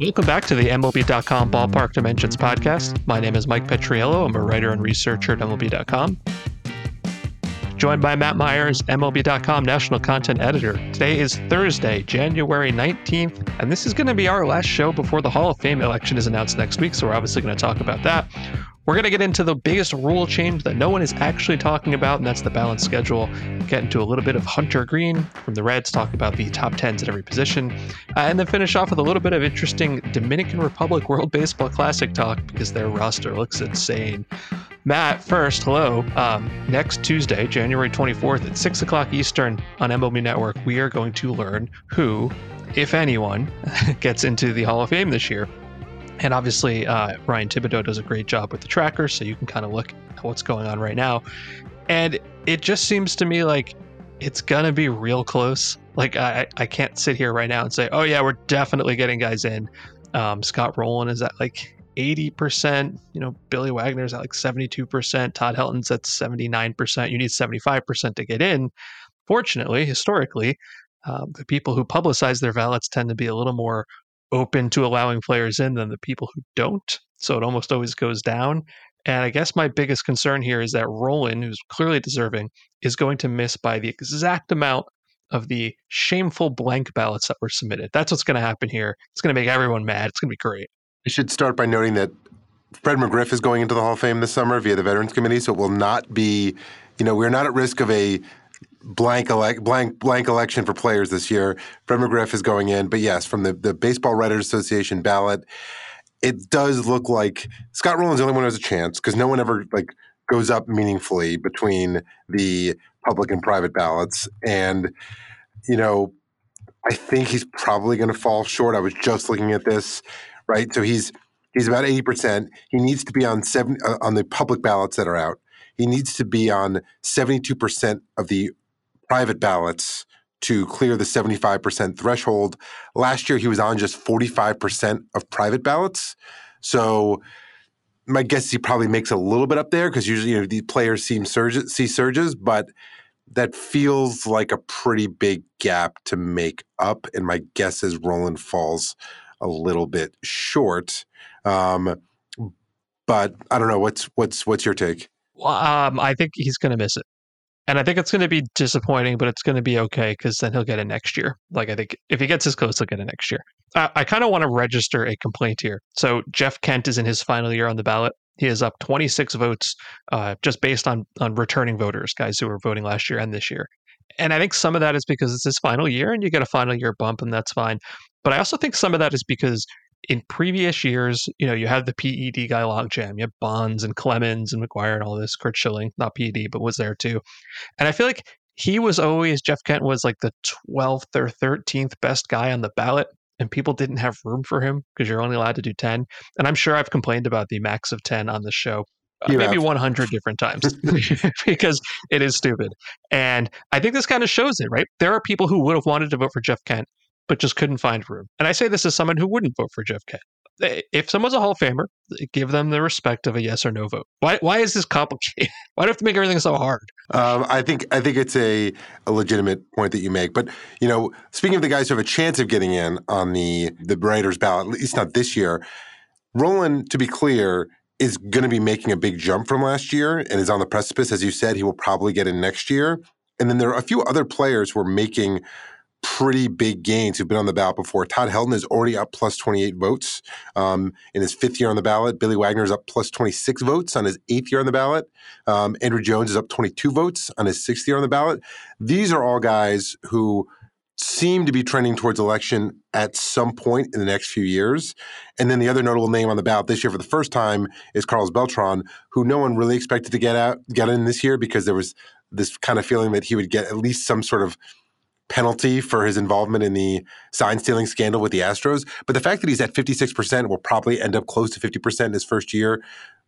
Welcome back to the MLB.com Ballpark Dimensions podcast. My name is Mike Petriello. I'm a writer and researcher at MLB.com. Joined by Matt Meyers, MLB.com national content editor. Today is Thursday, January 19th, and this is going to be our last show before the Hall of Fame election is announced next week. So we're obviously going to talk about that. We're going to get into the biggest rule change that no one is actually talking about, and that's the balance schedule. Get into a little bit of Hunter Greene from the Reds, talk about the top 10s at every position, uh, and then finish off with a little bit of interesting Dominican Republic World Baseball Classic talk because their roster looks insane. Matt, first, hello. Um, next Tuesday, January 24th at 6 o'clock Eastern on MLB Network, we are going to learn who, if anyone, gets into the Hall of Fame this year. And obviously, uh, Ryan Thibodaux does a great job with the tracker, so you can kind of look at what's going on right now. And it just seems to me like it's gonna be real close. Like I, I can't sit here right now and say, oh yeah, we're definitely getting guys in. Um, Scott Rolen is at like 80%. You know, Billy Wagner's at like 72%. Todd Helton's at 79%. You need 75% to get in. Fortunately, historically, uh, the people who publicize their ballots tend to be a little more open to allowing players in than the people who don't. So it almost always goes down. And I guess my biggest concern here is that Rolen, who's clearly deserving, is going to miss by the exact amount of the shameful blank ballots that were submitted. That's what's going to happen here. It's going to make everyone mad. It's going to be great. I should start by noting that Fred McGriff is going into the Hall of Fame this summer via the Veterans Committee, so it will not be, you know, we're not at risk of a blank elect blank blank election for players this year. Fred McGriff is going in, but yes, from the the Baseball Writers Association ballot, it does look like Scott Rolen's the only one who has a chance because no one ever like goes up meaningfully between the public and private ballots, and you know, I think he's probably going to fall short. I was just looking at this, right? So he's he's about eighty percent. He needs to be on seven uh, on the public ballots that are out. He needs to be on seventy two percent of the private ballots to clear the 75% threshold. Last year, he was on just 45% of private ballots. So my guess is he probably makes a little bit up there because usually you know these players seem surges, see surges, but that feels like a pretty big gap to make up. And my guess is Rolen falls a little bit short. Um, but I don't know. What's what's what's your take? Um, I think he's going to miss it. And I think it's going to be disappointing, but it's going to be okay because then he'll get it next year. Like I think if he gets as close, he'll get it next year. I, I kind of want to register a complaint here. So Jeff Kent is in his final year on the ballot. He is up 26 votes uh, just based on on returning voters, guys who were voting last year and this year. And I think some of that is because it's his final year and you get a final year bump, and that's fine. But I also think some of that is because in previous years, you know, you had the PED guy logjam. You had Bonds and Clemens and McGwire and all this. Curt Schilling, not PED, but was there too. And I feel like he was always Jeff Kent was like the 12th or 13th best guy on the ballot, and people didn't have room for him because you're only allowed to do 10. And I'm sure I've complained about the max of 10 on the show. Uh, maybe have. 100 different times because it is stupid. And I think this kind of shows it, right? There are people who would have wanted to vote for Jeff Kent but just couldn't find room. And I say this as someone who wouldn't vote for Jeff Kent. If someone's a Hall of Famer, give them the respect of a yes or no vote. Why? Why is this complicated? Why do you have to make everything so hard? Um, I think I think it's a, a legitimate point that you make. But you know, speaking of the guys who have a chance of getting in on the the writers' ballot, at least not this year, Rolen, to be clear, is going to be making a big jump from last year and is on the precipice. As you said, he will probably get in next year. And then there are a few other players who are making pretty big gains who've been on the ballot before. Todd Helton is already up plus 28 votes um, in his fifth year on the ballot. Billy Wagner is up plus 26 votes on his eighth year on the ballot. Um, Andruw Jones is up 22 votes on his sixth year on the ballot. These are all guys who seem to be trending towards election at some point in the next few years. And then the other notable name on the ballot this year for the first time is Carlos Beltran, who no one really expected to get out get in this year because there was this kind of feeling that he would get at least some sort of penalty for his involvement in the sign stealing scandal with the Astros. But the fact that he's at 56% will probably end up close to 50% in his first year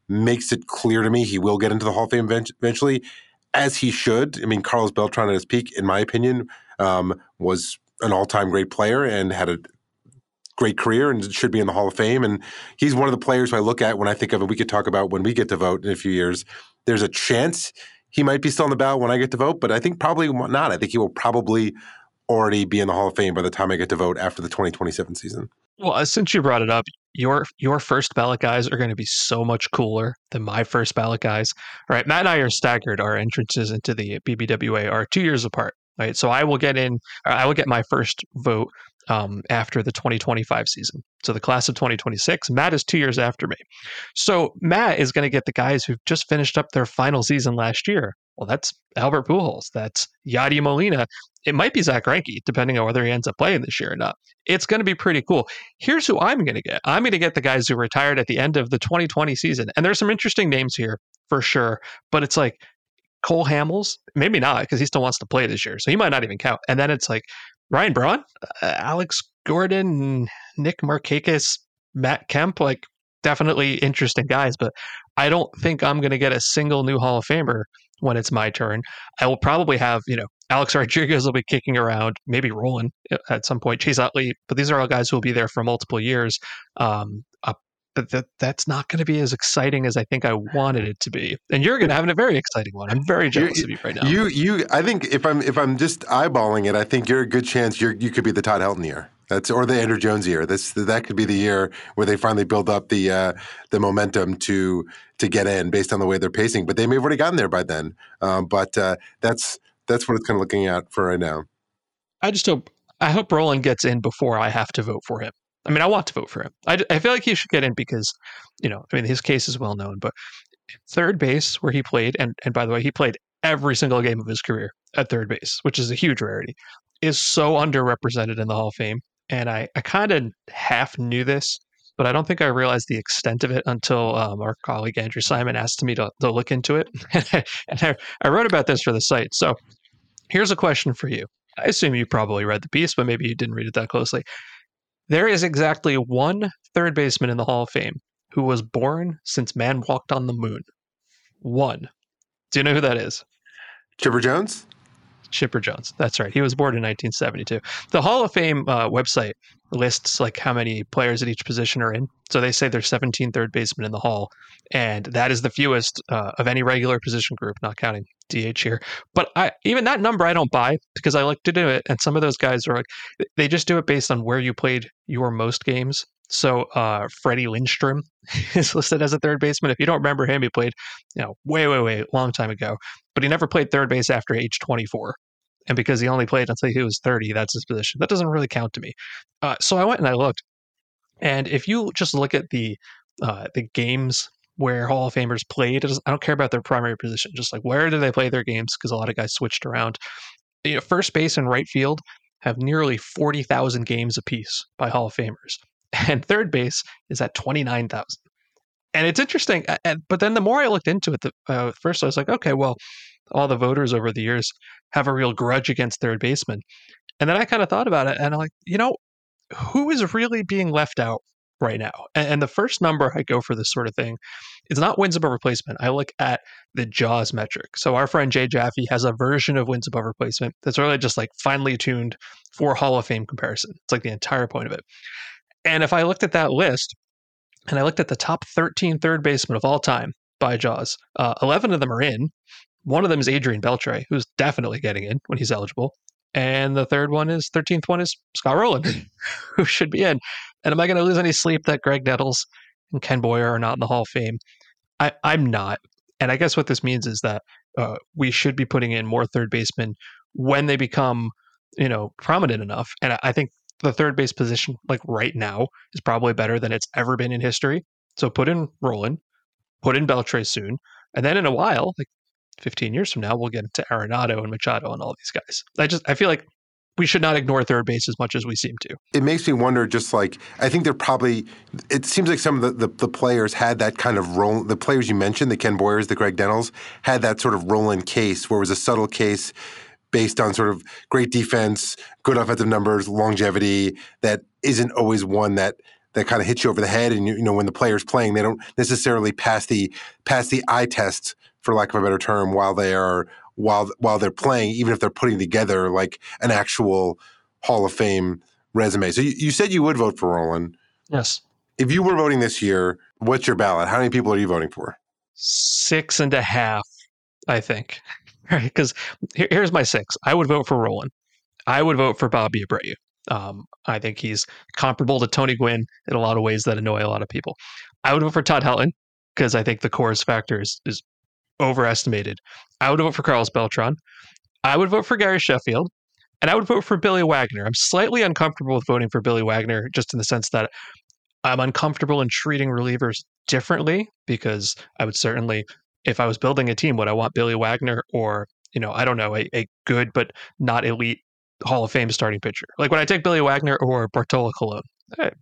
makes it clear to me he will get into the Hall of Fame eventually, as he should. I mean, Carlos Beltran at his peak, in my opinion, um, was an all time great player and had a great career and should be in the Hall of Fame. And he's one of the players who I look at when I think of, and we could talk about when we get to vote in a few years. There's a chance he might be still on the ballot when I get to vote, but I think probably not. I think he will probably already be in the Hall of Fame by the time I get to vote after the 2027 season. Well, uh, since you brought it up, your your first ballot guys are going to be so much cooler than my first ballot guys. All right, Matt and I are staggered. Our entrances into the BBWA are two years apart. Right, so I will get in. I will get my first vote um, after the 2025 season. So the class of 2026, Matt is two years after me. So Matt is going to get the guys who've just finished up their final season last year. Well, that's Albert Pujols. That's Yadi Molina. It might be Zack Greinke, depending on whether he ends up playing this year or not. It's going to be pretty cool. Here's who I'm going to get. I'm going to get the guys who retired at the end of the 2020 season. And there's some interesting names here for sure. But it's like Cole Hamels, maybe not because he still wants to play this year. So he might not even count. And then it's like Ryan Braun, uh, Alex Gordon, Nick Markakis, Matt Kemp, like definitely interesting guys, but I don't think I'm going to get a single new Hall of Famer when it's my turn. I will probably have, you know, Alex Rodriguez will be kicking around, maybe Rolen uh, at some point, Chase Utley, but these are all guys who will be there for multiple years. Um, uh, but that that's not going to be as exciting as I think I wanted it to be. And you're going to have a very exciting one. I'm very jealous you, of you right now. You, you, I think if I'm if I'm just eyeballing it, I think you're a good chance you're you could be the Todd Helton year. That's or the Andruw Jones year. That's that could be the year where they finally build up the uh, the momentum to to get in based on the way they're pacing. But they may have already gotten there by then. Um, but uh, that's that's what it's kind of looking at for right now. I just hope I hope Rolen gets in before I have to vote for him. I mean, I want to vote for him. I, I feel like he should get in because, you know, I mean, his case is well known, but third base where he played, and, and by the way, he played every single game of his career at third base, which is a huge rarity, is so underrepresented in the Hall of Fame. And I, I kind of half knew this, but I don't think I realized the extent of it until um, our colleague Andrew Simon asked me to, to look into it. and I, I wrote about this for the site. So here's a question for you. I assume you probably read the piece, but maybe you didn't read it that closely. There is exactly one third baseman in the Hall of Fame who was born since man walked on the moon. One. Do you know who that is? Chipper Jones? Chipper Jones. That's right. He was born in 1972. The Hall of Fame uh, website lists like how many players at each position are in. So they say there's 17 third basemen in the Hall, and that is the fewest uh, of any regular position group, not counting DH here. But I, even that number I don't buy because I like to do it. And some of those guys are like, they just do it based on where you played your most games. So uh, Freddie Lindstrom is listed as a third baseman. If you don't remember him, he played, you know, way, way, way long time ago. But he never played third base after age 24. And because he only played until he was 30, that's his position. That doesn't really count to me. Uh, so I went and I looked. And if you just look at the uh, the games where Hall of Famers played. I don't care about their primary position, just like where do they play their games? Because a lot of guys switched around. You know, first base and right field have nearly 40,000 games apiece by Hall of Famers. And third base is at 29,000. And it's interesting. But then the more I looked into it, the, uh, first I was like, okay, well, all the voters over the years have a real grudge against third baseman. And then I kind of thought about it and I'm like, you know, who is really being left out right now. And, the first number I go for this sort of thing is not wins above replacement. I look at the JAWS metric. So our friend Jay Jaffe has a version of wins above replacement that's really just like finely tuned for Hall of Fame comparison. It's like the entire point of it. And if I looked at that list and I looked at the top 13 third basemen of all time by JAWS, uh, 11 of them are in. One of them is Adrian Beltre, who's definitely getting in when he's eligible. And the third one is 13th one is Scott Rolen, who should be in. And am I going to lose any sleep that Graig Nettles and Ken Boyer are not in the Hall of Fame? I, I'm not. And I guess what this means is that uh, we should be putting in more third basemen when they become, you know, prominent enough. And I think the third base position, like right now, is probably better than it's ever been in history. So put in Rolen, put in Beltre soon, and then in a while, like 15 years from now, we'll get into Arenado and Machado and all these guys. I just I feel like we should not ignore third base as much as we seem to. It makes me wonder, just like I think they're probably. It seems like some of the, the, the players had that kind of role. The players you mentioned, the Ken Boyers, the Graig Nettles, had that sort of Rolen case where it was a subtle case based on sort of great defense, good offensive numbers, longevity. That isn't always one that that kind of hits you over the head. And you, you know, when the player's playing, they don't necessarily pass the pass the eye test, for lack of a better term, while they are while while they're playing, even if they're putting together like an actual Hall of Fame resume. So you, you said you would vote for Rolen. Yes. If you were voting this year, what's your ballot? How many people are you voting for? Six and a half, I think. Right? Because here, here's my six. I would vote for Rolen. I would vote for Bobby Abreu. Um, I think he's comparable to Tony Gwynn in a lot of ways that annoy a lot of people. I would vote for Todd Helton because I think the Coors factor is, is overestimated. I would vote for Carlos Beltran. I would vote for Gary Sheffield. And I would vote for Billy Wagner. I'm slightly uncomfortable with voting for Billy Wagner just in the sense that I'm uncomfortable in treating relievers differently because I would certainly, if I was building a team, would I want Billy Wagner or, you know, I don't know, a, a good but not elite Hall of Fame starting pitcher? Like, would I take Billy Wagner or Bartolo Colon?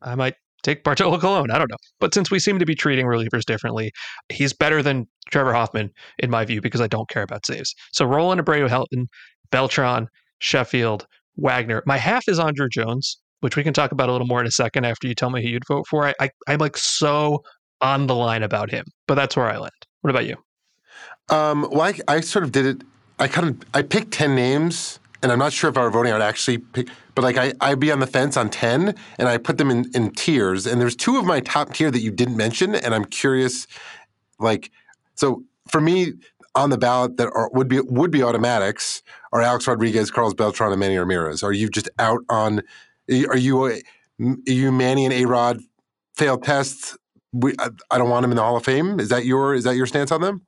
I might take Bartolo Colon. I don't know. But since we seem to be treating relievers differently, he's better than Trevor Hoffman, in my view, because I don't care about saves. So Rolen Abreu Helton, Beltran, Sheffield, Wagner. My half is Andruw Jones, which we can talk about a little more in a second after you tell me who you'd vote for. I, I I'm like so on the line about him, but that's where I land. What about you? Um, well, I, I sort of did it. I kind of I picked ten names, and I'm not sure if I were voting, I would actually pick. But like I, I'd be on the fence on ten, and I put them in in tiers. And there's two of my top tier that you didn't mention, and I'm curious, like, so for me, on the ballot that are, would be would be automatics are Alex Rodriguez, Carlos Beltran, and Manny Ramirez. Are you just out on? Are you are you Manny and A Rod failed tests? We, I, I don't want him in the Hall of Fame. Is that your is that your stance on them?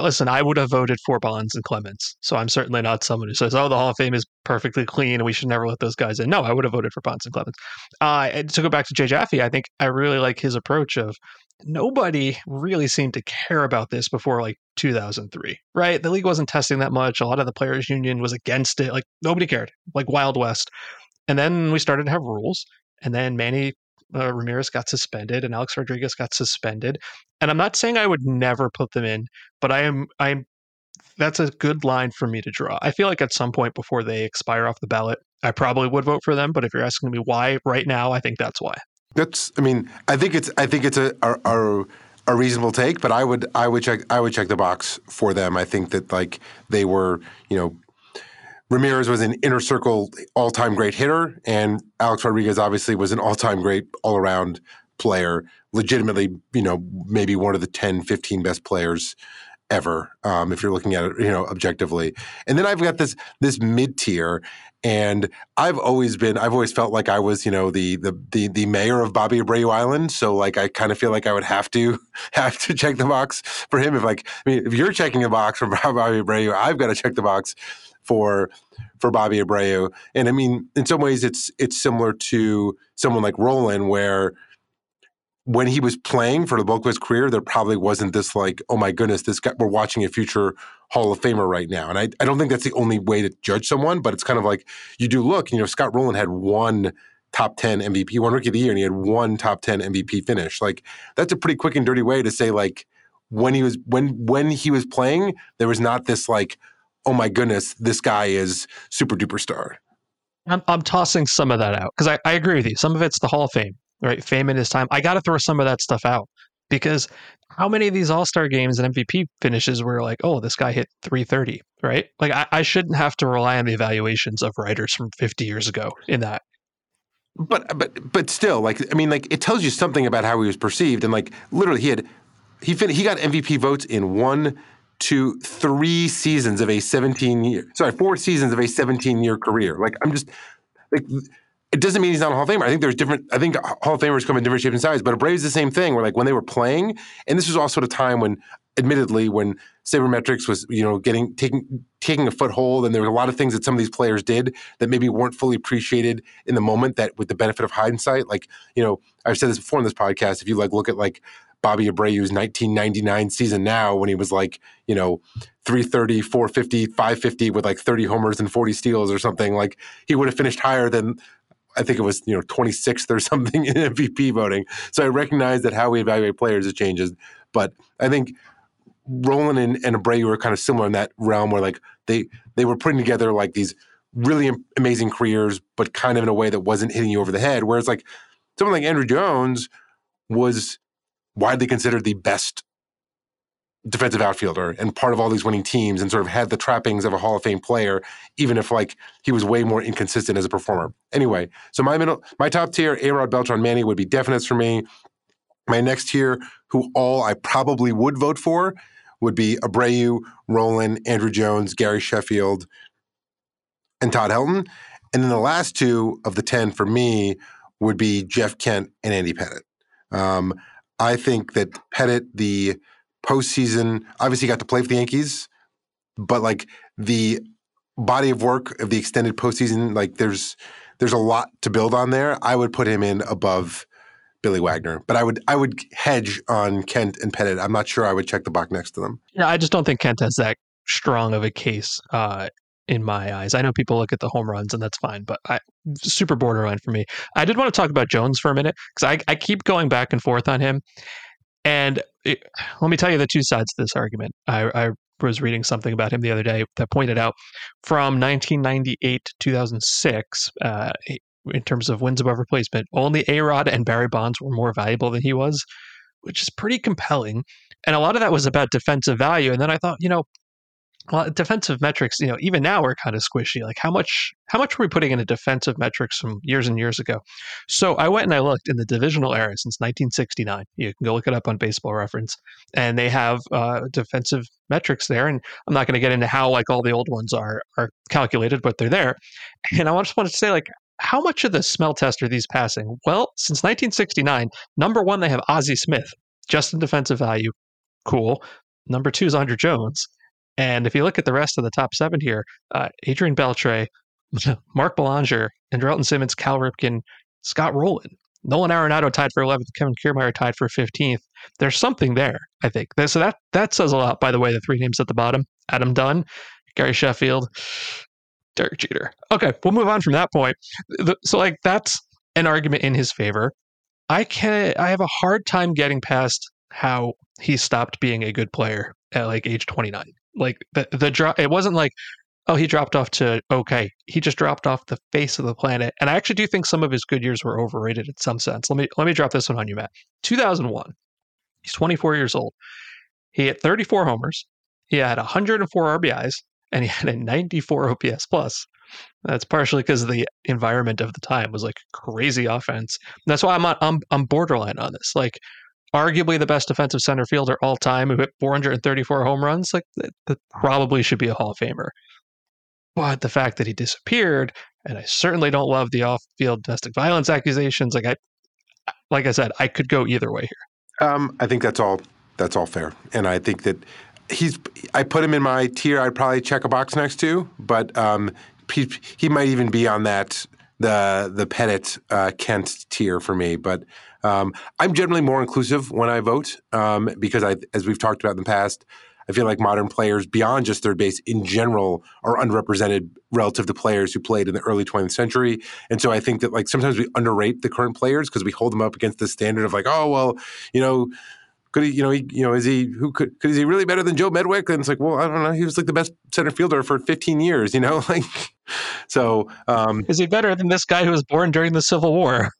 Listen, I would have voted for Bonds and Clemens, so I'm certainly not someone who says, "Oh, the Hall of Fame is perfectly clean and we should never let those guys in." No, I would have voted for Bonds and Clemens. Uh, and to go back to Jay Jaffe, I think I really like his approach of nobody really seemed to care about this before like 2003, right? The league wasn't testing that much. A lot of the players' union was against it. Like nobody cared, like Wild West. And then we started to have rules, and then Manny uh, Ramirez got suspended and Alex Rodriguez got suspended. And I'm not saying I would never put them in, but I am I'm that's a good line for me to draw. I feel like at some point before they expire off the ballot, I probably would vote for them, but if you're asking me why right now, I think that's why. That's I mean, I think it's I think it's a a, a, reasonable take, but I would I would check I would check the box for them. I think that like they were, you know, Ramirez was an inner circle all time great hitter, and Alex Rodriguez obviously was an all time great all around player, legitimately, you know, maybe one of the 10, 15 best players ever, um, if you're looking at it, you know, objectively. And then I've got this this mid tier, and I've always been, I've always felt like I was, you know, the the the, the mayor of Bobby Abreu Island. So like, I kind of feel like I would have to have to check the box for him. If like, I mean, if you're checking a box for Bobby Abreu, I've got to check the box for for Bobby Abreu. And I mean, in some ways, it's it's similar to someone like Rolen, where when he was playing for the bulk of his career, there probably wasn't this like, oh my goodness, this guy we're watching a future Hall of Famer right now. And I, I don't think that's the only way to judge someone, but it's kind of like you do look, you know, Scott Rolen had one top 10 MVP, one rookie of the year, and he had one top 10 MVP finish. Like that's a pretty quick and dirty way to say like when he was when when he was playing, there was not this like oh my goodness, this guy is super duper star. I'm, I'm tossing some of that out because I, I agree with you. Some of it's the Hall of Fame, right? Fame in his time. I got to throw some of that stuff out because how many of these All Star games and MVP finishes were like, oh, this guy hit 330, right? Like, I, I shouldn't have to rely on the evaluations of writers from 50 years ago in that. But but but still, like I mean, like it tells you something about how he was perceived, and like literally, he had he fin- he got MVP votes in one to three seasons of a 17 year, sorry, four seasons of a 17 year career. Like, I'm just, like, it doesn't mean he's not a Hall of Famer. I think there's different, I think Hall of Famers come in different shapes and sizes, but Abreu's the same thing where, like, when they were playing, and this was also at a time when, admittedly, when sabermetrics was, you know, getting, taking, taking a foothold, and there were a lot of things that some of these players did that maybe weren't fully appreciated in the moment that with the benefit of hindsight, like, you know, I've said this before in this podcast, if you like look at like Bobby Abreu's 1999 season now when he was like, you know, 330, 450, 550 with like 30 homers and 40 steals or something. Like he would have finished higher than I think it was, you know, 26th or something in MVP voting. So I recognize that how we evaluate players has changes. But I think Rolen and, and Abreu are kind of similar in that realm where like they they were putting together like these really amazing careers, but kind of in a way that wasn't hitting you over the head. Whereas like someone like Andruw Jones was widely considered the best defensive outfielder and part of all these winning teams and sort of had the trappings of a Hall of Fame player, even if like he was way more inconsistent as a performer. Anyway, so my middle, my top tier, A-Rod, Beltran, Manny would be definites for me. My next tier, who all I probably would vote for, would be Abreu, Rolen, Andruw Jones, Gary Sheffield, and Todd Helton. And then the last two of the 10 for me would be Jeff Kent and Andy Pettitte. Um, I think that Pettitte, the postseason, obviously got to play for the Yankees, but like the body of work of the extended postseason, like there's there's a lot to build on there. I would put him in above Billy Wagner, but I would I would hedge on Kent and Pettitte. I'm not sure I would check the box next to them. Yeah, I just don't think Kent has that strong of a case uh, in my eyes. I know people look at the home runs and that's fine, but I super borderline for me. I did want to talk about Jones for a minute because I, I keep going back and forth on him. And it, let me tell you the two sides to this argument. I, I was reading something about him the other day that pointed out from 1998 to 2006, uh, in terms of wins above replacement, only A Rod and Barry Bonds were more valuable than he was, which is pretty compelling. And a lot of that was about defensive value. And then I thought, you know, well, defensive metrics, you know, even now we're kind of squishy. Like how much how much were we putting into defensive metrics from years and years ago? So I went and I looked in the divisional era since 1969. You can go look it up on Baseball Reference, and they have uh, defensive metrics there. And I'm not going to get into how like all the old ones are are calculated, but they're there. And I just wanted to say like how much of the smell test are these passing? Well, since 1969, number one they have Ozzie Smith, just in defensive value, cool. Number two is Andruw Jones. And if you look at the rest of the top seven here, uh, Adrian Beltre, Mark Belanger, Andrelton Simmons, Cal Ripken, Scott Rolen, Nolan Arenado tied for 11th, Kevin Kiermaier tied for 15th. There's something there, I think. So that that says a lot. By the way, the three names at the bottom: Adam Dunn, Gary Sheffield, Derek Jeter. Okay, we'll move on from that point. So like that's an argument in his favor. I can I have a hard time getting past how he stopped being a good player at like age 29 like the the drop it wasn't like oh he dropped off to okay. He just dropped off the face of the planet and i actually do think some of his good years were overrated in some sense. Let me let me drop this one on you matt. 2001 he's 24 years old. He hit 34 homers he had 104 rbis and he had a 94 ops plus. That's partially because the environment of the time was like crazy offense. that's why I'm on, I'm I'm borderline on this. Like arguably the best defensive center fielder all time who hit 434 home runs, like that, that probably should be a Hall of Famer. But the fact that he disappeared, and I certainly don't love the off-field domestic violence accusations. Like I, like I said, I could go either way here. Um, I think that's all. That's all fair, and I think that he's. I put him in my tier. I'd probably check a box next to, but um, he, he might even be on that the the Pettitte uh, Kent tier for me. But um, I'm generally more inclusive when I vote um, because, I, as we've talked about in the past, I feel like modern players beyond just third base in general are underrepresented relative to players who played in the early 20th century. And so I think that like sometimes we underrate the current players because we hold them up against the standard of like, oh well, you know, could he, you know, he, you know, is he who could, could is he really better than Joe Medwick? And it's like, well, I don't know. He was like the best center fielder for 15 years, you know, like so. Um, is he better than this guy who was born during the Civil War?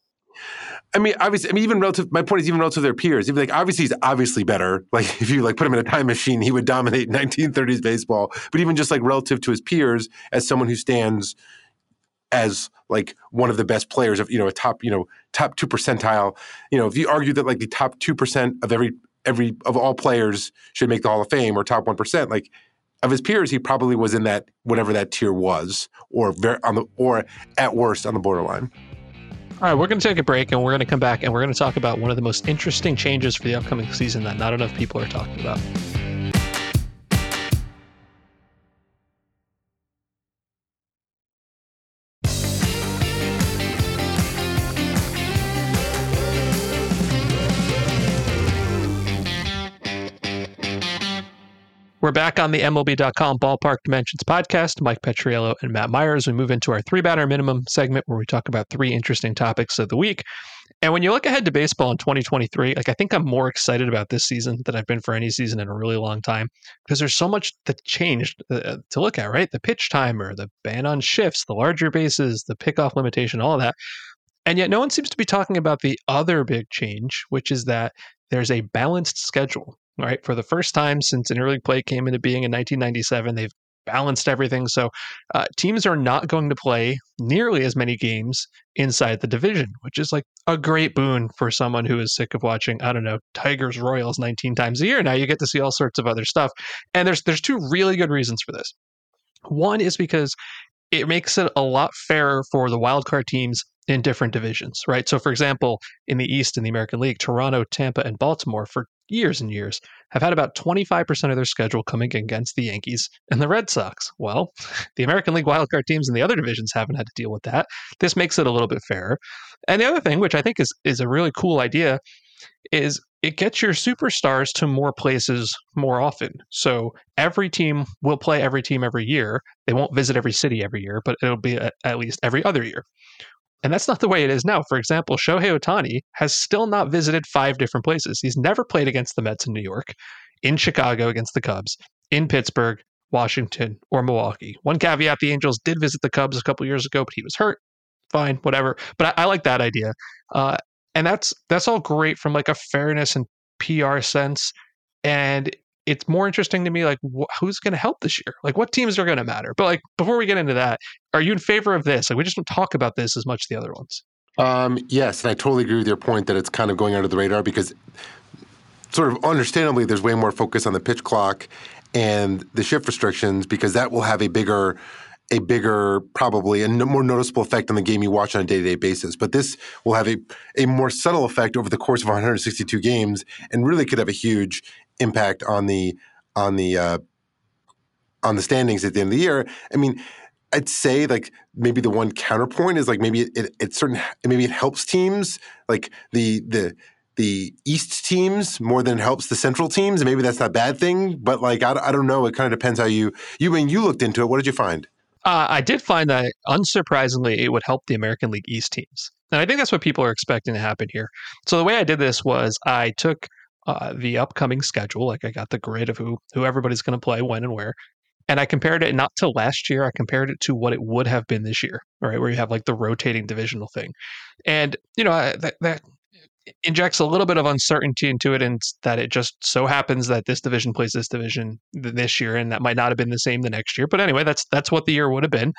I mean, obviously, I mean, even relative. My point is, even relative to their peers, even like obviously he's obviously better. Like if you like put him in a time machine, he would dominate 1930s baseball. But even just like relative to his peers, as someone who stands as like one of the best players of you know a top you know top two percentile. You know, if you argue that like the top two percent of every every of all players should make the Hall of Fame or top one percent, like of his peers, he probably was in that whatever that tier was, or very on the or at worst on the borderline. All right, we're going to take a break and we're going to come back and we're going to talk about one of the most interesting changes for the upcoming season that not enough people are talking about. We're back on the MLB.com Ballpark Dimensions podcast. Mike Petriello and Matt Meyers. We move into our three batter minimum segment where we talk about three interesting topics of the week. And when you look ahead to baseball in 2023, like I think I'm more excited about this season than I've been for any season in a really long time because there's so much that changed uh, to look at, right? The pitch timer, the ban on shifts, the larger bases, the pickoff limitation, all of that. And yet no one seems to be talking about the other big change, which is that there's a balanced schedule right? For the first time since interleague play came into being in 1997, they've balanced everything. So uh, teams are not going to play nearly as many games inside the division, which is like a great boon for someone who is sick of watching, I don't know, Tigers Royals 19 times a year. Now you get to see all sorts of other stuff. And there's there's two really good reasons for this. One is because it makes it a lot fairer for the wildcard teams in different divisions, right? So, for example, in the East in the American League, Toronto, Tampa, and Baltimore for years and years have had about 25% of their schedule coming against the Yankees and the Red Sox. Well, the American League wildcard teams in the other divisions haven't had to deal with that. This makes it a little bit fairer. And the other thing, which I think is is a really cool idea, is it gets your superstars to more places more often. So every team will play every team every year. They won't visit every city every year, but it'll be at least every other year. And that's not the way it is now. For example, Shohei Ohtani has still not visited five different places. He's never played against the Mets in New York, in Chicago against the Cubs, in Pittsburgh, Washington, or Milwaukee. One caveat the Angels did visit the Cubs a couple years ago, but he was hurt. Fine, whatever. But I, I like that idea. Uh, and that's that's all great from like a fairness and PR sense. And it's more interesting to me like wh- who's going to help this year? Like what teams are going to matter? But like before we get into that are you in favor of this? Like we just don't talk about this as much as the other ones. Um, yes and i totally agree with your point that it's kind of going under the radar because sort of understandably there's way more focus on the pitch clock and the shift restrictions because that will have a bigger a bigger, probably a more noticeable effect on the game you watch on a day to day basis. But this will have a, a more subtle effect over the course of 162 games and really could have a huge impact on the on the uh, on the standings at the end of the year. I mean, I'd say like maybe the one counterpoint is like maybe it, it, it certain maybe it helps teams like the the the East teams more than it helps the Central teams. Maybe that's not a bad thing, but like I, I don't know. It kind of depends how you you when you looked into it. What did you find? Uh, I did find that unsurprisingly, it would help the American League East teams. And I think that's what people are expecting to happen here. So the way I did this was I took uh, the upcoming schedule. Like I got the grid of who who everybody's going to play when and where, and I compared it not to last year. I compared it to what it would have been this year. Right, where you have like the rotating divisional thing, and you know that that injects a little bit of uncertainty into it, and that it just so happens that this division plays this division this year, and that might not have been the same the next year. But anyway, that's that's what the year would have been.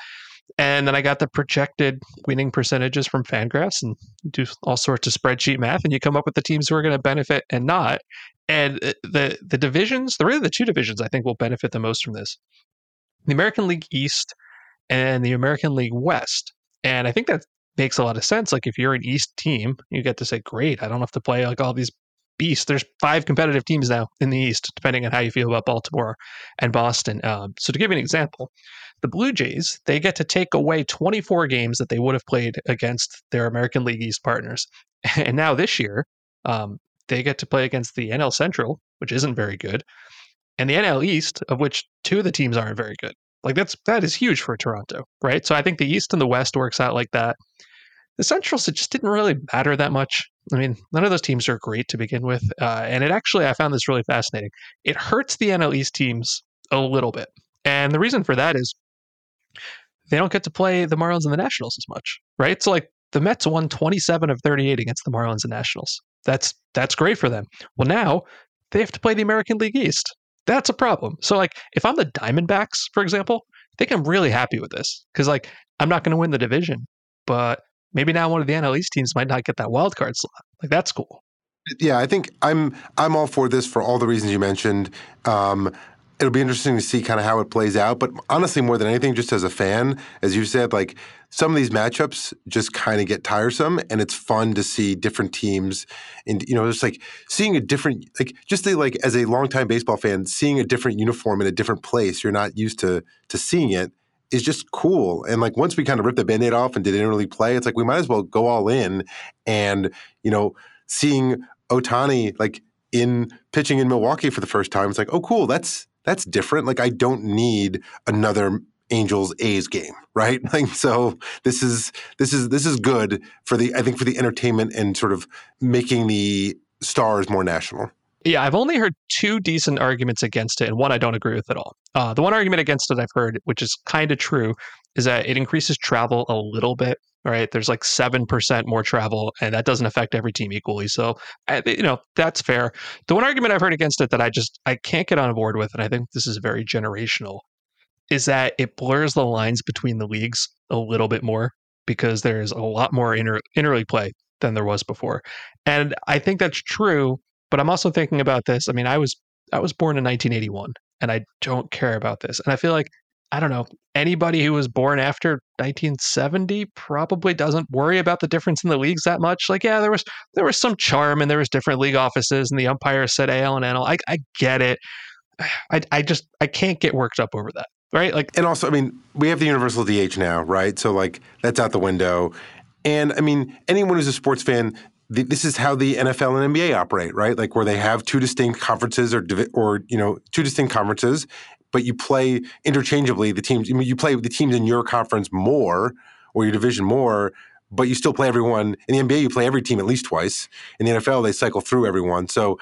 And then I got the projected winning percentages from Fangraphs and do all sorts of spreadsheet math, and you come up with the teams who are going to benefit and not. And uh, the the divisions, the really the two divisions I think will benefit the most from this: the American League East and the American League West. And I think that makes a lot of sense. Like if you're an East team, you get to say, "Great, I don't have to play like all these beasts." There's five competitive teams now in the East, depending on how you feel about Baltimore and Boston. Um, so to give you an example, the Blue Jays they get to take away 24 games that they would have played against their American League East partners, and now this year um, they get to play against the NL Central, which isn't very good, and the NL East, of which two of the teams aren't very good. Like that's that is huge for Toronto, right? So I think the East and the West works out like that. The Centrals, it just didn't really matter that much. I mean, none of those teams are great to begin with. Uh, and it actually, I found this really fascinating. It hurts the NL East teams a little bit. And the reason for that is they don't get to play the Marlins and the Nationals as much, right? So, like, the Mets won 27 of 38 against the Marlins and Nationals. That's that's great for them. Well, now they have to play the American League East. That's a problem. So, like, if I'm the Diamondbacks, for example, I think I'm really happy with this because, like, I'm not going to win the division, but maybe now one of the NL East teams might not get that wild card slot. Like that's cool. Yeah, I think I'm I'm all for this for all the reasons you mentioned. Um, it'll be interesting to see kind of how it plays out. But honestly, more than anything, just as a fan, as you said, like some of these matchups just kind of get tiresome, and it's fun to see different teams. And you know, just like seeing a different, like just the, like as a longtime baseball fan, seeing a different uniform in a different place. You're not used to to seeing it is just cool. And like once we kind of ripped the band-aid off and didn't really play, it's like we might as well go all in. And, you know, seeing Ohtani like in pitching in Milwaukee for the first time, it's like, oh cool, that's that's different. Like I don't need another Angels A's game, right? Like so this is this is this is good for the I think for the entertainment and sort of making the stars more national. Yeah, I've only heard two decent arguments against it, and one I don't agree with at all. Uh, the one argument against it I've heard, which is kind of true, is that it increases travel a little bit. Right, there's like seven percent more travel, and that doesn't affect every team equally. So, you know, that's fair. The one argument I've heard against it that I just I can't get on board with, and I think this is very generational, is that it blurs the lines between the leagues a little bit more because there's a lot more inter interleague play than there was before, and I think that's true but I'm also thinking about this. I mean, I was I was born in 1981 and I don't care about this. And I feel like I don't know, anybody who was born after 1970 probably doesn't worry about the difference in the leagues that much. Like, yeah, there was there was some charm and there was different league offices and the umpires said AL and NL. I, I get it. I, I just I can't get worked up over that. Right. Like And also, I mean, we have the universal DH now, right? So like that's out the window. And I mean, anyone who's a sports fan, this is how the NFL and NBA operate, right? Like where they have two distinct conferences or or you know two distinct conferences, but you play interchangeably the teams. I mean, you play the teams in your conference more or your division more, but you still play everyone. In the NBA, you play every team at least twice. In the NFL, they cycle through everyone. So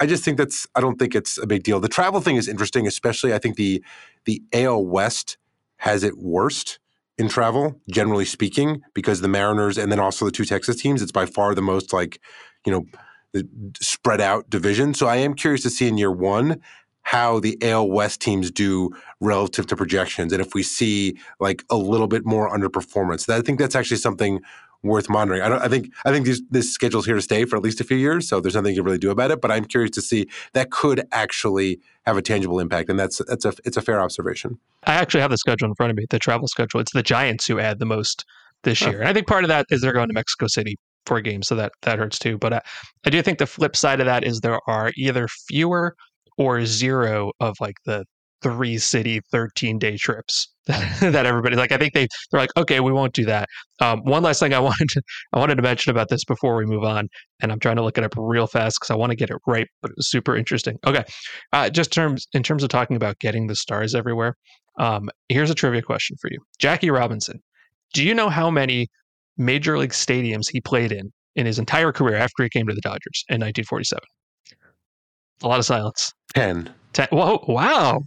I just think that's I don't think it's a big deal. The travel thing is interesting, especially I think the the AL West has it worst in travel, generally speaking, because the Mariners and then also the two Texas teams, it's by far the most like, you know, spread out division. So I am curious to see in year one how the AL West teams do relative to projections, and if we see like a little bit more underperformance. That, I think that's actually something worth monitoring. I, I think I think these, this schedule's here to stay for at least a few years, so there's nothing you can really do about it. But I'm curious to see that could actually have a tangible impact, and that's that's a it's a fair observation. I actually have the schedule in front of me, the travel schedule. It's the Giants who add the most this year, and I think part of that is they're going to Mexico City for a game, so that that hurts too. But I, I do think the flip side of that is there are either fewer or zero of like the three city 13 day trips that everybody like i think they they're like okay we won't do that. Um, one last thing i wanted to, i wanted to mention about this before we move on and i'm trying to look it up real fast because i want to get it right but it's super interesting. Okay uh, just terms in terms of talking about getting the stars everywhere um, here's a trivia question for you. Jackie robinson do you know how many major league stadiums he played in in his entire career after he came to the dodgers in 1947 a lot of silence 10 10 whoa wow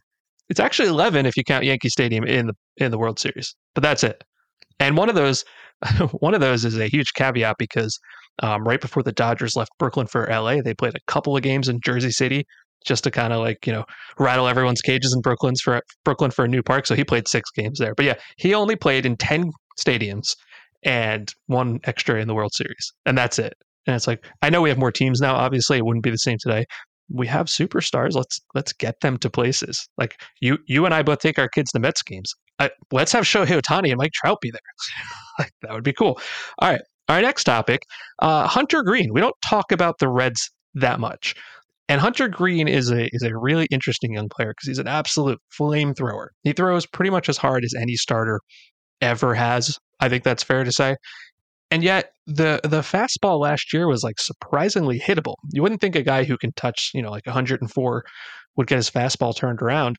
it's actually 11 if you count Yankee Stadium in the in the World Series, but that's it. And one of those one of those is a huge caveat because um, right before the Dodgers left Brooklyn for LA, they played a couple of games in Jersey City just to kind of like you know rattle everyone's cages in Brooklyn's for Brooklyn for a new park. So he played six games there. But yeah, he only played in ten stadiums and one extra in the World Series, and that's it. And it's like I know we have more teams now. Obviously, it wouldn't be the same today, we have superstars. Let's let's get them to places. Like you you and I both take our kids to Mets games. I, let's have Shohei Ohtani and Mike Trout be there. like, that would be cool. All right. Our next topic, uh, Hunter Greene. We don't talk about the Reds that much. And Hunter Greene is a is a really interesting young player because he's an absolute flamethrower. He throws pretty much as hard as any starter ever has. I think that's fair to say. And yet the the fastball last year was like surprisingly hittable. You wouldn't think a guy who can touch, you know, like 104 would get his fastball turned around.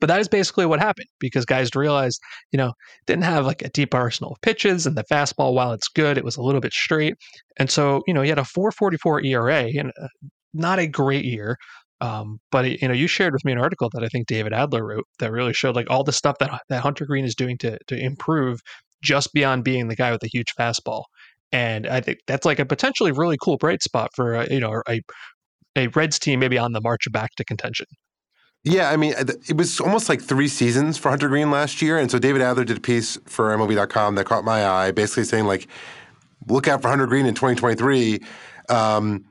But that is basically what happened because guys realized, you know, didn't have like a deep arsenal of pitches and the fastball, while it's good, it was a little bit straight. And so, you know, he had a 444 ERA and uh, not a great year. Um, but you know, you shared with me an article that I think David Adler wrote that really showed like all the stuff that that Hunter Greene is doing to to improve just beyond being the guy with the huge fastball. And I think that's like a potentially really cool bright spot for a, you know a a Reds team maybe on the march back to contention. Yeah, I mean, it was almost like three seasons for Hunter Greene last year, and so David Adler did a piece for MLB.com that caught my eye, basically saying like, look out for Hunter Greene in 2023. Um,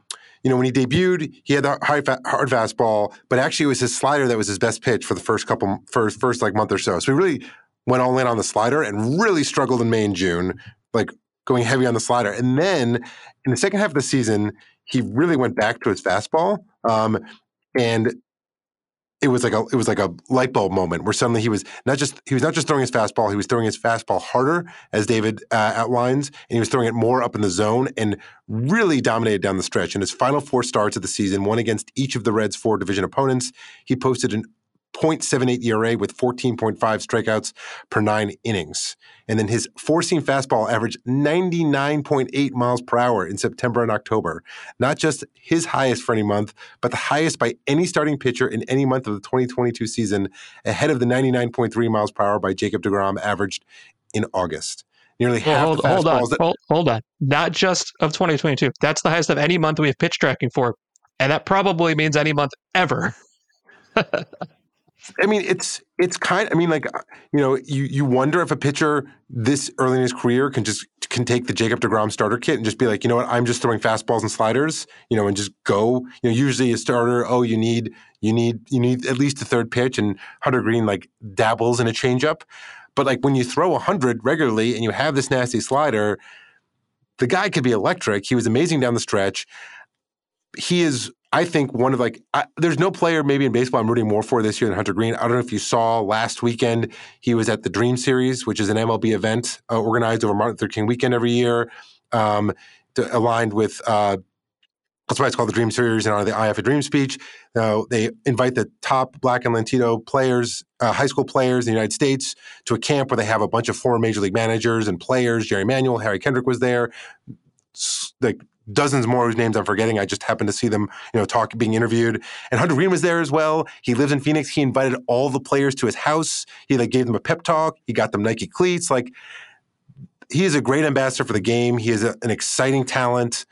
you know, when he debuted, he had the high fa- hard fastball, but actually it was his slider that was his best pitch for the first couple, first first like month or so. So he really went all in on the slider and really struggled in May and June, like going heavy on the slider. And then in the second half of the season, he really went back to his fastball. Um, and it was like a it was like a light bulb moment where suddenly he was not just he was not just throwing his fastball he was throwing his fastball harder as David uh, outlines and he was throwing it more up in the zone and really dominated down the stretch in his final four starts of the season one against each of the Reds four division opponents he posted an 0.78 ERA with 14.5 strikeouts per nine innings. And then his four seam fastball averaged 99.8 miles per hour in September and October. Not just his highest for any month, but the highest by any starting pitcher in any month of the 2022 season, ahead of the 99.3 miles per hour by Jacob DeGrom averaged in August. Nearly well, half hold, the hold on, that- hold, hold on. Not just of 2022. That's the highest of any month we have pitch tracking for. And that probably means any month ever. I mean, it's it's kind. I mean, like you know, you you wonder if a pitcher this early in his career can just can take the Jacob Degrom starter kit and just be like, you know what, I'm just throwing fastballs and sliders, you know, and just go. You know, usually a starter, oh, you need you need you need at least a third pitch, and Hunter Greene like dabbles in a changeup, but like when you throw hundred regularly and you have this nasty slider, the guy could be electric. He was amazing down the stretch. He is I think one of like I, there's no player maybe in baseball I'm rooting more for this year than Hunter Greene. I don't know if you saw last weekend he was at the Dream Series, which is an MLB event uh, organized over Martin Luther King weekend every year, um, to, aligned with. Uh, that's why it's called the Dream Series and on the I Have a Dream speech. Uh, they invite the top Black and Latino players, uh, high school players in the United States, to a camp where they have a bunch of former major league managers and players. Jerry Manuel, Howie Kendrick was there. Like dozens more whose names I'm forgetting. I just happened to see them, you know, talk being interviewed. And Hunter Greene was there as well. He lives in Phoenix. He invited all the players to his house. He like gave them a pep talk. He got them Nike cleats. Like he is a great ambassador for the game. He is a, an exciting talent.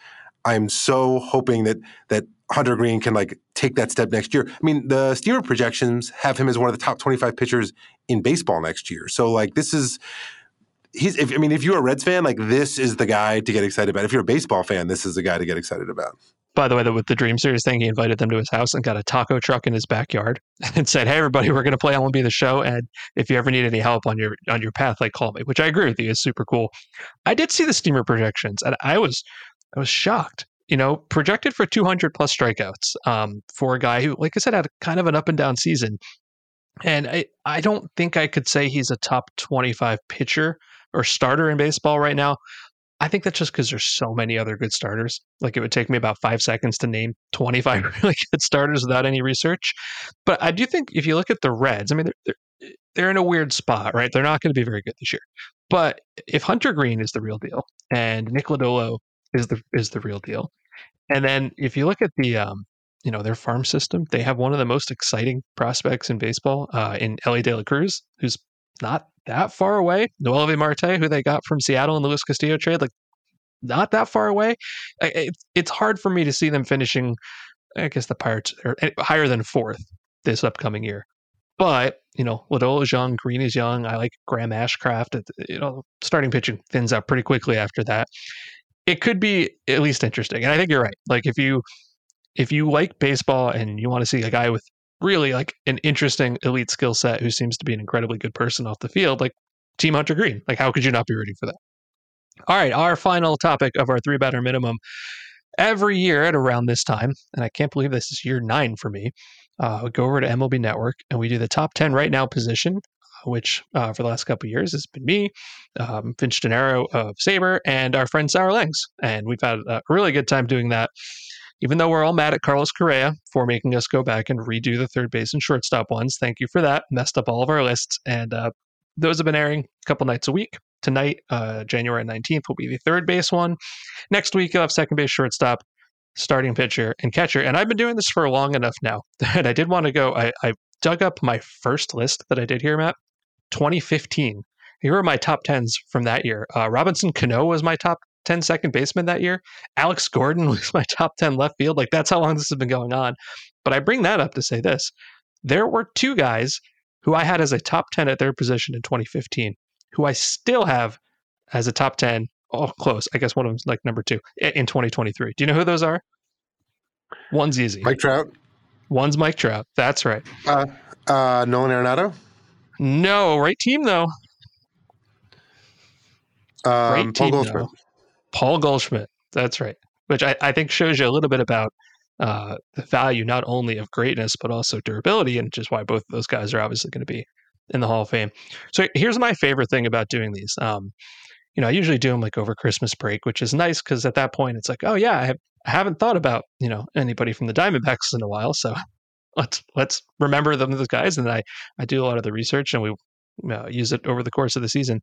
I'm so hoping that that Hunter Greene can like take that step next year. I mean, the Steamer projections have him as one of the top 25 pitchers in baseball next year. So like this is he's if, I mean, if you're a Reds fan, like this is the guy to get excited about. If you're a baseball fan, this is the guy to get excited about. By the way, with the Dream Series thing, he invited them to his house and got a taco truck in his backyard and said, "Hey, everybody, we're going to play MLB the Show, and if you ever need any help on your on your path, like call me." Which I agree with you is super cool. I did see the Steamer projections, and I was I was shocked. You know, projected for 200 plus strikeouts um, for a guy who, like I said, had kind of an up and down season. And I, I don't think I could say he's a top 25 pitcher or starter in baseball right now. I think that's just because there's so many other good starters. Like it would take me about five seconds to name 25 really good starters without any research. But I do think if you look at the Reds, I mean, they're, they're, they're in a weird spot, right? They're not going to be very good this year. But if Hunter Greene is the real deal and Nick Lodolo is the is the real deal, and then if you look at the um, you know their farm system, they have one of the most exciting prospects in baseball uh, in Elly De La Cruz, who's not that far away. Noelvi Marte, who they got from Seattle in the Luis Castillo trade, like not that far away. it's hard for me to see them finishing. I guess the Pirates are eh, higher than fourth this upcoming year. But you know, Lodolo is young, Greene is young. I like Graham Ashcraft. You know, starting pitching thins out pretty quickly after that. It could be at least interesting, and I think you're right. Like if you if you like baseball and you want to see a guy with really like an interesting elite skill set who seems to be an incredibly good person off the field, like Team Hunter Greene. Like, how could you not be rooting for that? All right, our final topic of our three batter minimum. Every year at around this time, and I can't believe this is year nine for me, uh, we go over to MLB Network and we do the top 10 right now position, which uh, for the last couple years has been me, um, Vince Gennaro of Sabre, and our friend Sarah Langs. And we've had a really good time doing that even though we're all mad at Carlos Correa for making us go back and redo the third base and shortstop ones, thank you for that. Messed up all of our lists. And uh, those have been airing a couple nights a week. Tonight, uh, January 19th, will be the third base one. Next week, you'll have second base, shortstop, starting pitcher, and catcher. And I've been doing this for long enough now that I did want to go. I, I dug up my first list that I did here, Matt, 2015. Here are my top tens from that year. Uh, Robinson Cano was my top 10 second baseman that year. Alex Gordon was my top 10 left field. Like that's how long this has been going on. But I bring that up to say this there were two guys who I had as a top 10 at their position in 2015, who I still have as a top 10. Oh, close. I guess one of them's like number two in 2023. Do you know who those are? One's easy. Mike Trout. One's Mike Trout. That's right. Uh, uh, Nolan Arenado. No, right team though. Um, Great team, Paul Goldschmidt. Though. Paul Goldschmidt. That's right. Which I, I think shows you a little bit about uh, the value not only of greatness but also durability, and just why both of those guys are obviously going to be in the Hall of Fame. So here's my favorite thing about doing these. Um, you know, I usually do them like over Christmas break, which is nice because at that point it's like, oh yeah, I, have, I haven't thought about you know anybody from the Diamondbacks in a while, so let's let's remember them those guys. And I I do a lot of the research and we uh, use it over the course of the season.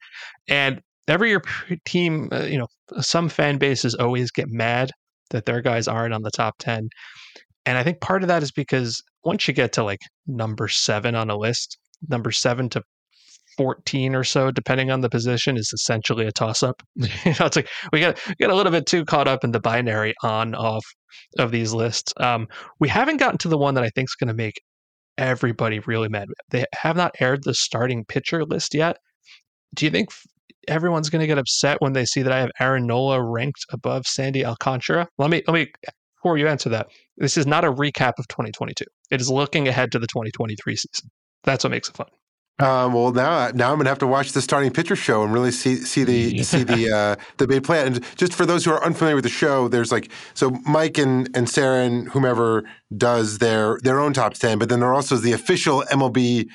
And every year team, uh, you know, some fan bases always get mad that their guys aren't on the top 10. And I think part of that is because once you get to like number seven on a list, number seven to 14 or so, depending on the position, is essentially a toss up. you know, it's like we get, get a little bit too caught up in the binary on off of these lists. Um, we haven't gotten to the one that I think is going to make everybody really mad. They have not aired the starting pitcher list yet. Do you think everyone's going to get upset when they see that I have Aaron Nola ranked above Sandy Alcantara? Let me let me before you answer that. This is not a recap of 2022. It is looking ahead to the 2023 season. That's what makes it fun. Um, well, now now I'm gonna have to watch the starting pitcher show and really see see the see the uh, the big plan. And just for those who are unfamiliar with the show, there's like so Mike and and Sarah and whomever does their their own top ten, but then there also is the official MLB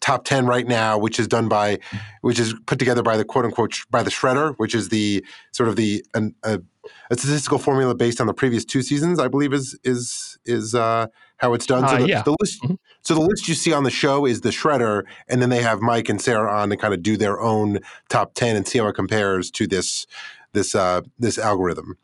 top 10 right now which is done by which is put together by the quote unquote by the shredder which is the sort of the an, a, a, statistical formula based on the previous two seasons i believe is is is uh, how it's done. Uh, so the, yeah. the list, mm-hmm. so the list you see on the show is the shredder, and then they have Mike and Sarah on to kind of do their own top ten and see how it compares to this this uh, this algorithm.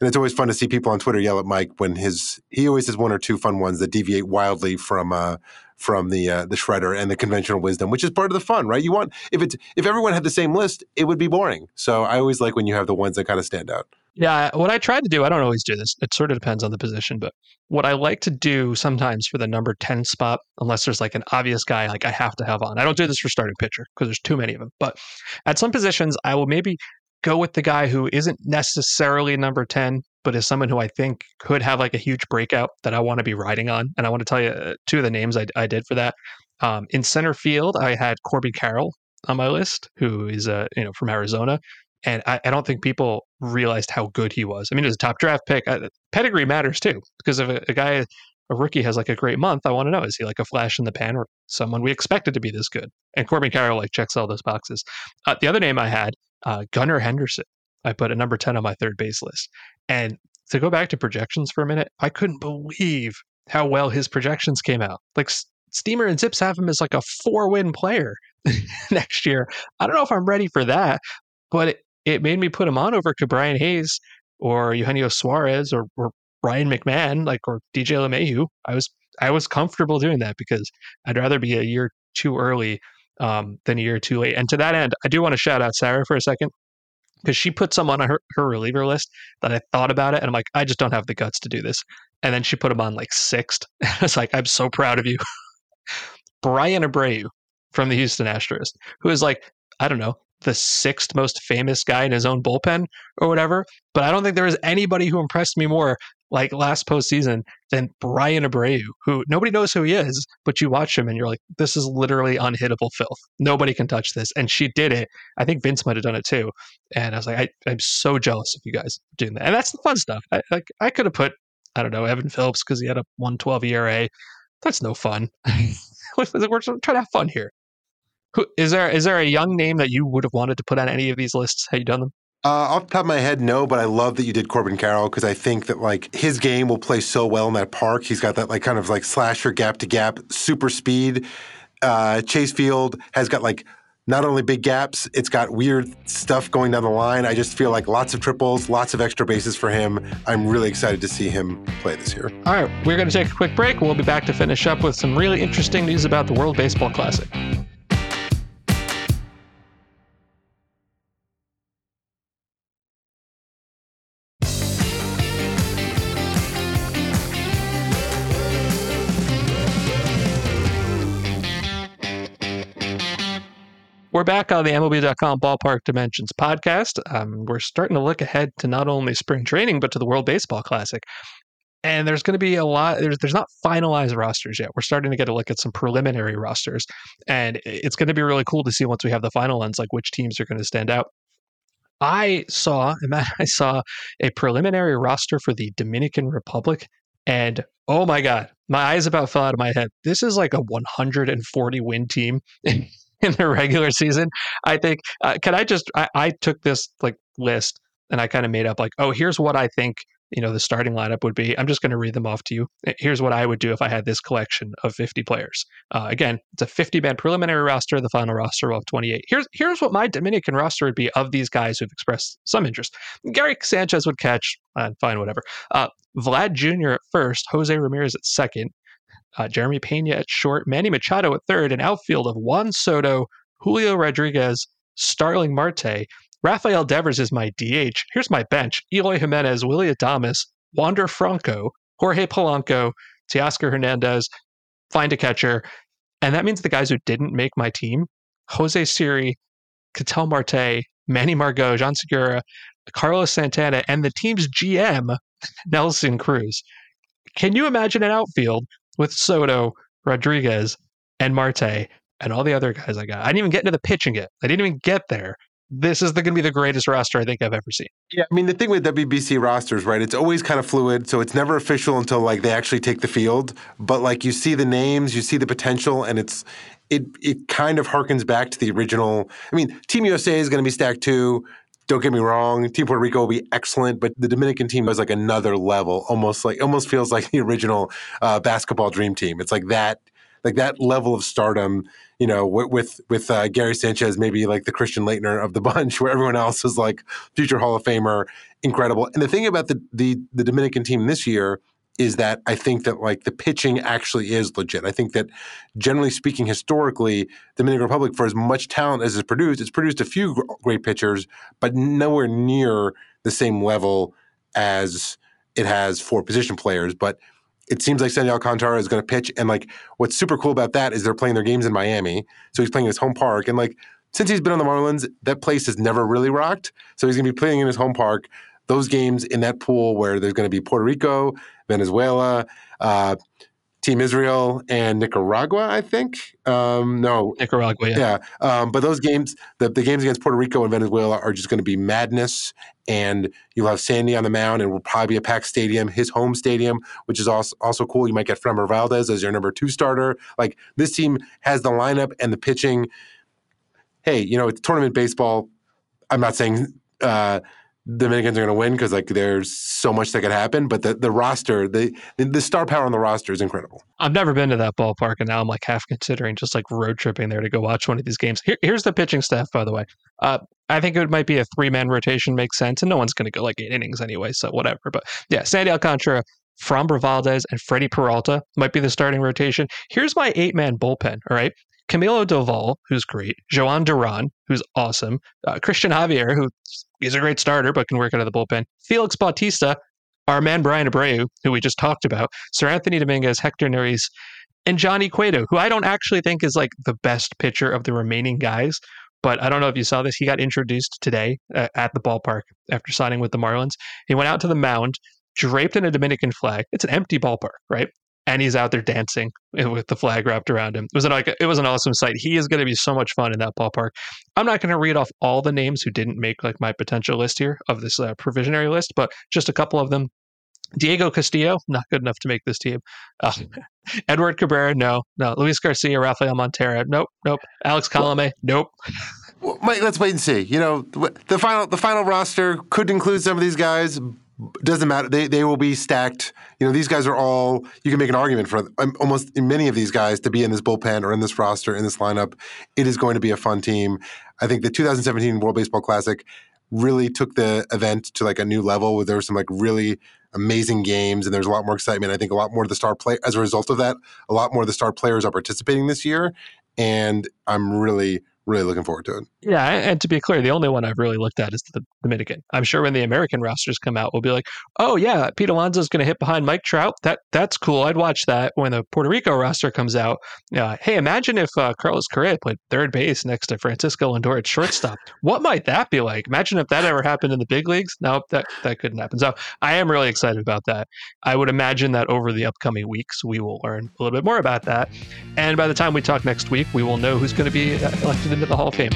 And it's always fun to see people on Twitter yell at Mike when his he always has one or two fun ones that deviate wildly from uh, from the uh, the shredder and the conventional wisdom, which is part of the fun, right? You want if it's if everyone had the same list, it would be boring. So I always like when you have the ones that kind of stand out. Yeah, what I try to do, I don't always do this. It sort of depends on the position, but what I like to do sometimes for the number 10 spot, unless there's like an obvious guy like I have to have on. I don't do this for starting pitcher because there's too many of them. But at some positions, I will maybe go with the guy who isn't necessarily number 10, but is someone who I think could have like a huge breakout that I want to be riding on. And I want to tell you uh, two of the names I, I did for that. Um, in center field, I had Corbin Carroll on my list, who is uh, you know from Arizona. And I, I, don't think people realized how good he was. I mean, it was a top draft pick. I, pedigree matters too, because if a, a, guy, a rookie has like a great month, I want to know is he like a flash in the pan or someone we expected to be this good? And Corbin Carroll like checks all those boxes. Uh, the other name I had, uh, Gunnar Henderson. I put a number 10 on my third base list. And to go back to projections for a minute, I couldn't believe how well his projections came out. Like Steamer and ZiPS have him as like a four win player next year. I don't know if I'm ready for that, but it, it made me put him on over to Ke'Bryan Hayes or Eugenio Suarez or, or Ryan McMahon, like or DJ LeMahieu. I was I was comfortable doing that because I'd rather be a year too early um, than a year too late. And to that end, I do want to shout out Sarah for a second because she put some on her, her reliever list that I thought about it and I'm like, I just don't have the guts to do this. And then she put him on like sixth. it's like, I'm so proud of you. Bryan Abreu from the Houston Astros, who is like, I don't know, the sixth most famous guy in his own bullpen or whatever. But I don't think there was anybody who impressed me more like last postseason than Bryan Abreu, who nobody knows who he is, but you watch him and you're like, this is literally unhittable filth. Nobody can touch this. And she did it. I think Vince might have done it too. And I was like, I, am so jealous of you guys doing that. And that's the fun stuff. I, like I could have put, I don't know, Evan Phillips because he had a 112 ERA. That's no fun. We're trying to have fun here. Who, is there is there a young name that you would have wanted to put on any of these lists? Have you done them? Uh, off the top of my head, no, but I love that you did Corbin Carroll because I think that like his game will play so well in that park. He's got that like kind of like slasher gap to gap, super speed. Uh, Chase Field has got like not only big gaps, it's got weird stuff going down the line. I just feel like lots of triples, lots of extra bases for him. I'm really excited to see him play this year. All right, we're going to take a quick break. We'll be back to finish up with some really interesting news about the World Baseball Classic. We're back on the MLB.com Ballpark Dimensions podcast. Um, we're starting to look ahead to not only spring training, but to the World Baseball Classic. And there's going to be a lot, there's, there's not finalized rosters yet. We're starting to get a look at some preliminary rosters. And it's going to be really cool to see once we have the final ones, like which teams are going to stand out. I saw, I saw a preliminary roster for the Dominican Republic. And oh my God, my eyes about fell out of my head. This is like a 140 win team. in the regular season. I think. Uh, can I just? I, I took this like list and I kind of made up like, oh, here's what I think you know the starting lineup would be. I'm just going to read them off to you. Here's what I would do if I had this collection of 50 players. Uh, again, it's a 50 man preliminary roster. The final roster will have 28. Here's here's what my Dominican roster would be of these guys who've expressed some interest. Gary Sanchez would catch, uh, fine, whatever. Uh, Vlad Jr. at first, Jose Ramirez at second, uh, Jeremy Pena at short, Manny Machado at third, an outfield of Juan Soto, Julio Rodriguez, Starling Marte. Rafael Devers is my DH. Here's my bench Eloy Jimenez, Willy Adames, Wander Franco, Jorge Polanco, Teoscar Hernandez, find a catcher. And that means the guys who didn't make my team, Jose Siri, Ketel Marte, Manny Margot, Jean Segura, Carlos Santana, and the team's GM, Nelson Cruz. Can you imagine an outfield with Soto, Rodriguez, and Marte, and all the other guys I got? I didn't even get into the pitching yet. I didn't even get there. This is going to be the greatest roster I think I've ever seen. Yeah, I mean the thing with WBC rosters, right? It's always kind of fluid, so it's never official until like they actually take the field. But like you see the names, you see the potential, and it's it it kind of harkens back to the original. I mean, Team USA is going to be stacked too. Don't get me wrong, Team Puerto Rico will be excellent, but the Dominican team was like another level. Almost like almost feels like the original uh, basketball dream team. It's like that like that level of stardom you know, with with uh, Gary Sanchez, maybe like the Christian Laettner of the bunch, where everyone else is like future Hall of Famer, incredible. And the thing about the the, the Dominican team this year is that I think that like the pitching actually is legit. I think that generally speaking, historically, the Dominican Republic, for as much talent as it's produced, it's produced a few great pitchers, but nowhere near the same level as it has for position players. But it seems like Sandy Alcantara is going to pitch. And like, what's super cool about that is they're playing their games in Miami, so he's playing in his home park. And like, since he's been on the Marlins, that place has never really rocked. So he's going to be playing in his home park. Those games in that pool where there's going to be Puerto Rico, Venezuela, uh, Team Israel and Nicaragua, I think. Um, no, Nicaragua, yeah. Yeah. Um, but those games, the, the games against Puerto Rico and Venezuela are just going to be madness. And you'll have Sandy on the mound and will probably be a packed stadium, his home stadium, which is also, also cool. You might get Framber Valdez as your number two starter. Like this team has the lineup and the pitching. Hey, you know, it's tournament baseball. I'm not saying uh, Dominicans are going to win because like there's so much that could happen. But the, the roster, the, the star power on the roster is incredible. I've never been to that ballpark, and now I'm like half considering just like road tripping there to go watch one of these games. Here, here's the pitching staff, by the way. Uh, I think it might be a three man rotation makes sense, and no one's going to go like eight innings anyway, so whatever. But yeah, Sandy Alcantara, Framber Valdez, and Freddie Peralta might be the starting rotation. Here's my eight man bullpen. All right. Camilo Doval, who's great, Jhoan Duran, who's awesome, uh, Cristian Javier, who is a great starter but can work out of the bullpen, Felix Bautista, our man Bryan Abreu, who we just talked about, Seranthony Dominguez, Hector Neris, and Johnny Cueto, who I don't actually think is like the best pitcher of the remaining guys. But I don't know if you saw this. He got introduced today uh, at the ballpark after signing with the Marlins. He went out to the mound, draped in a Dominican flag. It's an empty ballpark, right? And he's out there dancing with the flag wrapped around him. It was an like it was an awesome sight. He is going to be so much fun in that ballpark. I'm not going to read off all the names who didn't make like my potential list here of this uh, provisionary list, but just a couple of them. Diego Castillo, not good enough to make this team. Uh, Edward Cabrera, no, no. Luis Garcia, Rafael Montero, nope, nope. Alex Colome, nope. Well, Mike, let's wait and see. You know, the final the final roster could include some of these guys, doesn't matter. They they will be stacked. You know, these guys are all. You can make an argument for um, almost many of these guys to be in this bullpen or in this roster in this lineup. It is going to be a fun team. I think the 2017 World Baseball Classic really took the event to like a new level where there were some like really amazing games and there's a lot more excitement. I think a lot more of the star play as a result of that, a lot more of the star players are participating this year. And I'm really, really looking forward to it. Yeah, and to be clear, the only one I've really looked at is the Dominican. I'm sure when the American rosters come out, we'll be like, "Oh yeah, Pete Alonso's going to hit behind Mike Trout. That that's cool. I'd watch that." When the Puerto Rico roster comes out, uh, hey, imagine if uh, Carlos Correa played third base next to Francisco Lindor at shortstop. what might that be like? Imagine if that ever happened in the big leagues. No, that that couldn't happen. So I am really excited about that. I would imagine that over the upcoming weeks, we will learn a little bit more about that, and by the time we talk next week, we will know who's going to be uh, elected into the Hall of Fame.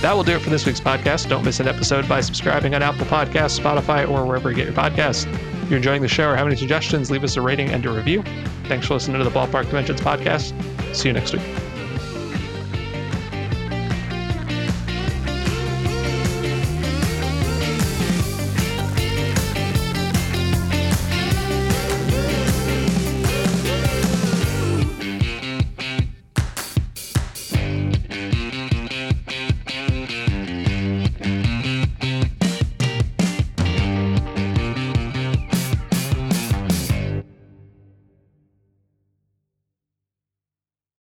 That will do it for this week's podcast. Don't miss an episode by subscribing on Apple Podcasts, Spotify, or wherever you get your podcasts. If you're enjoying the show or have any suggestions, leave us a rating and a review. Thanks for listening to the Ballpark Dimensions podcast. See you next week.